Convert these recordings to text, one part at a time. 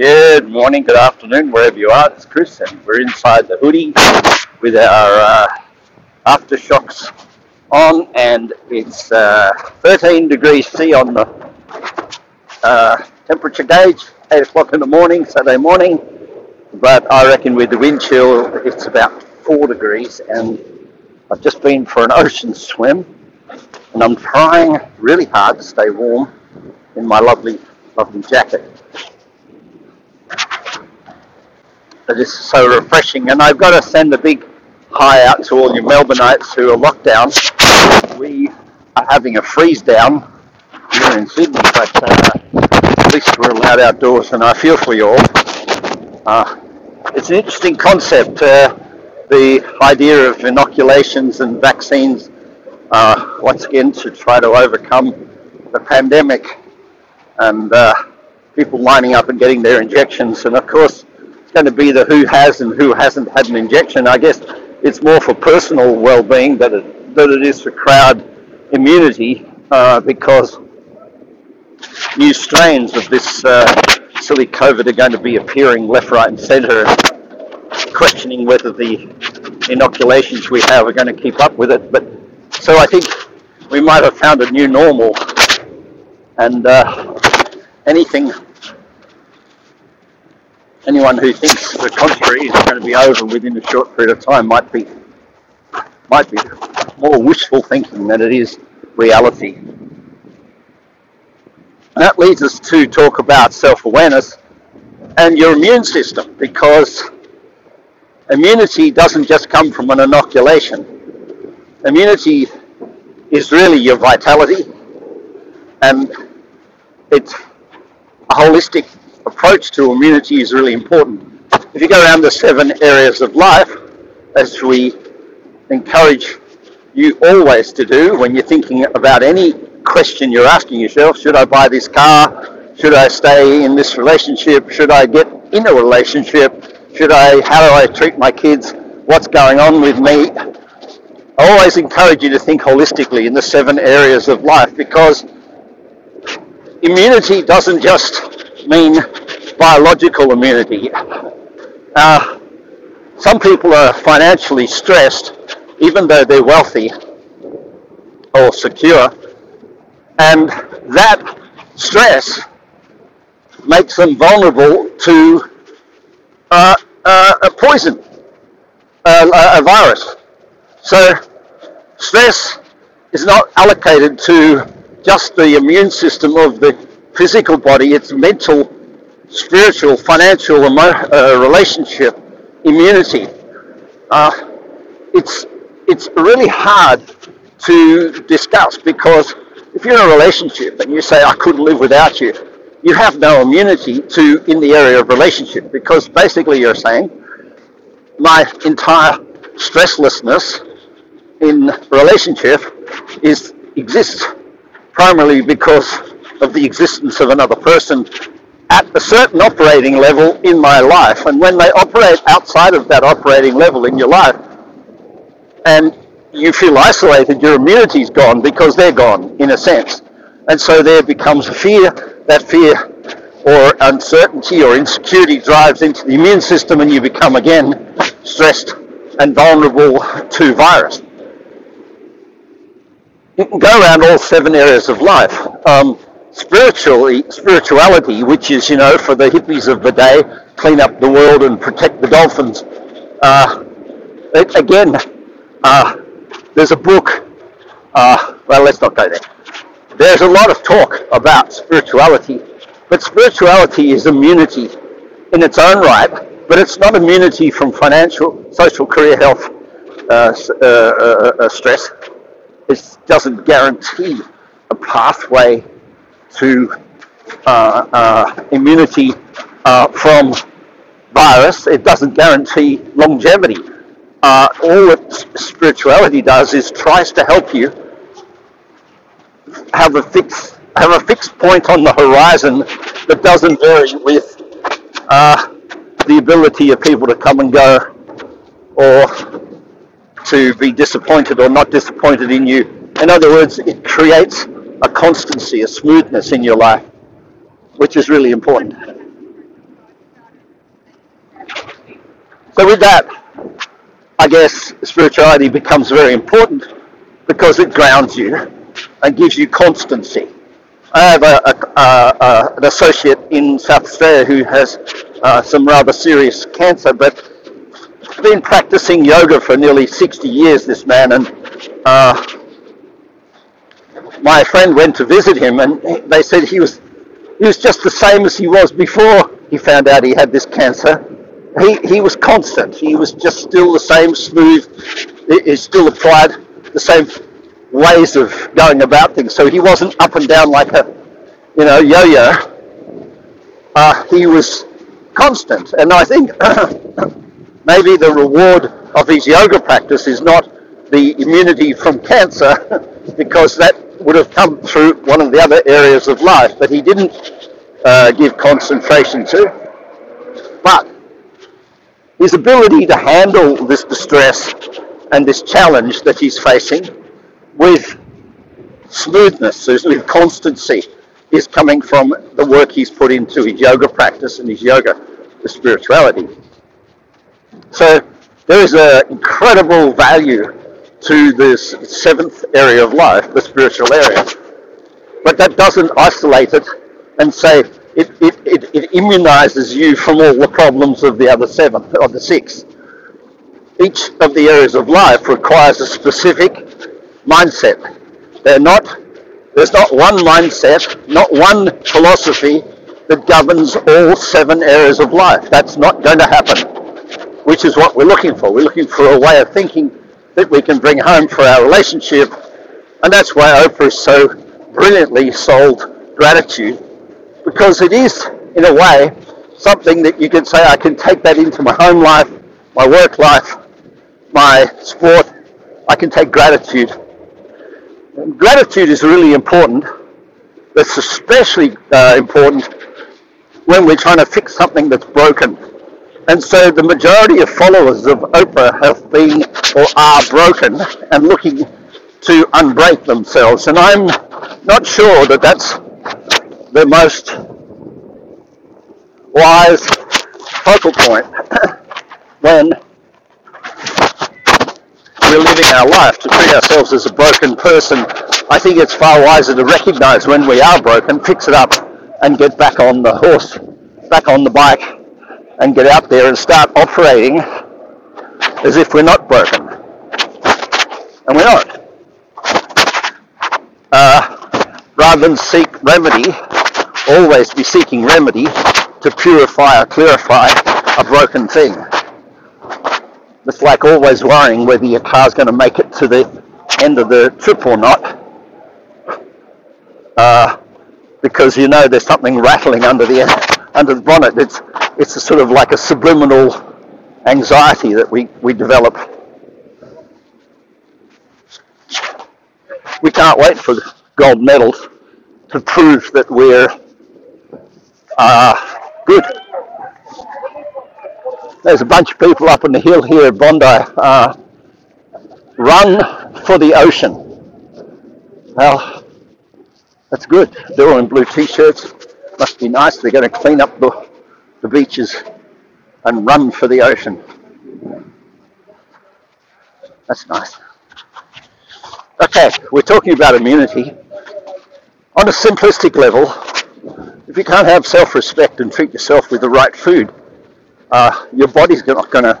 Good morning, good afternoon, wherever you are. It's Chris, and we're inside the hoodie with our uh, AfterShokz on, and it's uh, 13 degrees C on the uh, temperature gauge, 8 o'clock in the morning, Saturday morning. But I reckon with the wind chill, it's about 4 degrees, and I've just been for an ocean swim, and I'm trying really hard to stay warm in my lovely, lovely jacket. It is so refreshing, and I've got to send a big hi out to all you Melbourneites who are locked down. We are having a freeze down here in Sydney, but uh, at least we're allowed outdoors, and I feel for you all. Uh, it's an interesting concept, uh, the idea of inoculations and vaccines, uh, once again, to try to overcome the pandemic and uh, people lining up and getting their injections. And of course, it's going to be the who has and who hasn't had an injection. I guess it's more for personal well-being than it, than it is for crowd immunity uh, because new strains of this uh, silly COVID are going to be appearing left, right, and centre, questioning whether the inoculations we have are going to keep up with it. But so I think we might have found a new normal, and uh, anything anyone who thinks the contrary is going to be over within a short period of time might be might be more wishful thinking than it is reality. And that leads us to talk about self-awareness and your immune system because immunity doesn't just come from an inoculation. Immunity is really your vitality and it's a holistic approach to immunity is really important. If you go around the seven areas of life, as we encourage you always to do when you're thinking about any question you're asking yourself, should I buy this car? Should I stay in this relationship? Should I get in a relationship? Should I, how do I treat my kids? What's going on with me? I always encourage you to think holistically in the seven areas of life because immunity doesn't just mean biological immunity. Uh, some people are financially stressed, even though they're wealthy or secure, and that stress makes them vulnerable to uh, uh, a poison, a virus. So stress is not allocated to just the immune system of the physical body, it's mental, spiritual, financial, emo- uh, relationship, immunity. Uh, it's it's really hard to discuss because if you're in a relationship and you say I couldn't live without you, you have no immunity to in the area of relationship because basically you're saying my entire stresslessness in relationship is exists primarily because of the existence of another person at a certain operating level in my life. And when they operate outside of that operating level in your life, and you feel isolated, your immunity's gone because they're gone, in a sense. And so there becomes a fear. That fear or uncertainty or insecurity drives into the immune system, and you become again stressed and vulnerable to virus. You can go around all seven areas of life. Um, spiritually, spirituality, which is, you know, for the hippies of the day, clean up the world and protect the dolphins. Uh, it, again, uh, there's a book, uh, well, let's not go there. There's a lot of talk about spirituality, but spirituality is immunity in its own right, but it's not immunity from financial, social, career, health uh, uh, uh, stress. It doesn't guarantee a pathway to uh, uh, immunity uh, from virus. It doesn't guarantee longevity. Uh, all that spirituality does is tries to help you have a fixed have a fixed point on the horizon that doesn't vary with uh, the ability of people to come and go or to be disappointed or not disappointed in you. In other words, it creates a constancy, a smoothness in your life, which is really important. So with that, I guess spirituality becomes very important because it grounds you and gives you constancy. I have a, a, a, an associate in South Australia who has uh, some rather serious cancer, but been practicing yoga for nearly 60 years, this man, and uh, my friend went to visit him, and they said he was he was just the same as he was before he found out he had this cancer. He he was constant. He was just still the same smooth. He still applied the same ways of going about things. So he wasn't up and down like a you know yo-yo. Uh, he was constant, and I think maybe the reward of his yoga practice is not the immunity from cancer, because that would have come through one of the other areas of life that he didn't uh, give concentration to. But his ability to handle this distress and this challenge that he's facing with smoothness, with constancy, is coming from the work he's put into his yoga practice and his yoga, spirituality. So there is an incredible value to this seventh area of life, the spiritual area. But that doesn't isolate it and say it, it, it, it immunizes you from all the problems of the other seven, or the six. Each of the areas of life requires a specific mindset. They're not, there's not one mindset, not one philosophy that governs all seven areas of life. That's not going to happen which is what we're looking for. We're looking for a way of thinking that we can bring home for our relationship. And that's why Oprah so brilliantly sold gratitude, because it is, in a way, something that you can say, I can take that into my home life, my work life, my sport. I can take gratitude. And gratitude is really important. It's especially uh, important when we're trying to fix something that's broken and so the majority of followers of Oprah have been or are broken and looking to unbreak themselves. And I'm not sure that that's the most wise focal point when we're living our life to treat ourselves as a broken person. I think it's far wiser to recognize when we are broken, fix it up, and get back on the horse, back on the bike, and get out there and start operating as if we're not broken. And we're not. Uh, rather than seek remedy, always be seeking remedy to purify or clarify a broken thing. It's like always worrying whether your car's going to make it to the end of the trip or not. Uh, because you know there's something rattling under the under the bonnet. It's it's a sort of like a subliminal anxiety that we, we develop. We can't wait for gold medals to prove that we're uh, good. There's a bunch of people up on the hill here at Bondi. Uh, run for the ocean. Well, that's good. They're all in blue t-shirts. Must be nice. They're going to clean up the the beaches and run for the ocean. That's nice. Okay, we're talking about immunity. On a simplistic level, if you can't have self-respect and treat yourself with the right food, uh, your body's not going to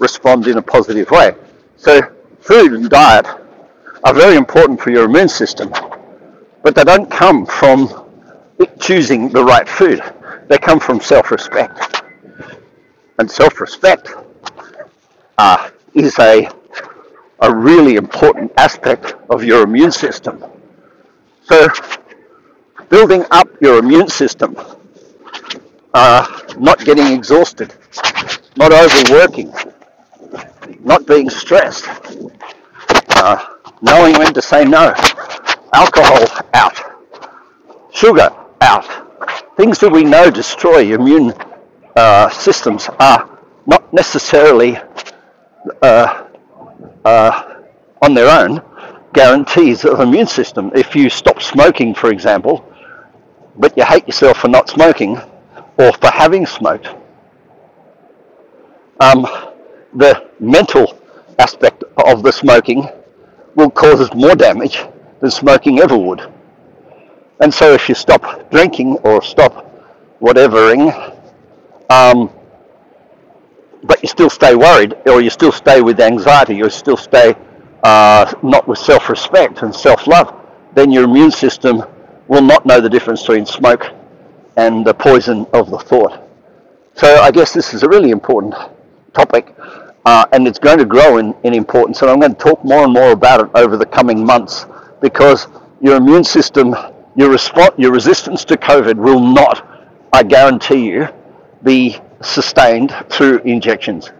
respond in a positive way. So food and diet are very important for your immune system, but they don't come from choosing the right food. They come from self-respect. And self-respect uh, is a, a really important aspect of your immune system. So building up your immune system, uh, not getting exhausted, not overworking, not being stressed, uh, knowing when to say no, alcohol out, sugar out, things that we know destroy immune uh, systems are not necessarily uh, uh, on their own guarantees of immune system. If you stop smoking, for example, but you hate yourself for not smoking or for having smoked, um, the mental aspect of the smoking will cause more damage than smoking ever would. And so if you stop drinking or stop whatevering, um, but you still stay worried, or you still stay with anxiety, you still stay uh, not with self-respect and self-love, then your immune system will not know the difference between smoke and the poison of the thought. So I guess this is a really important topic, uh, and it's going to grow in, in importance. And I'm going to talk more and more about it over the coming months because your immune system, your response, your resistance to COVID will not, I guarantee you, be sustained through injections.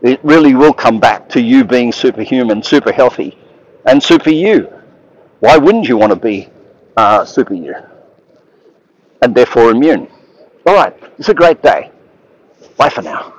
It really will come back to you being superhuman, super healthy, and super you. Why wouldn't you want to be uh, super you? And therefore immune. All right, it's a great day. Bye for now.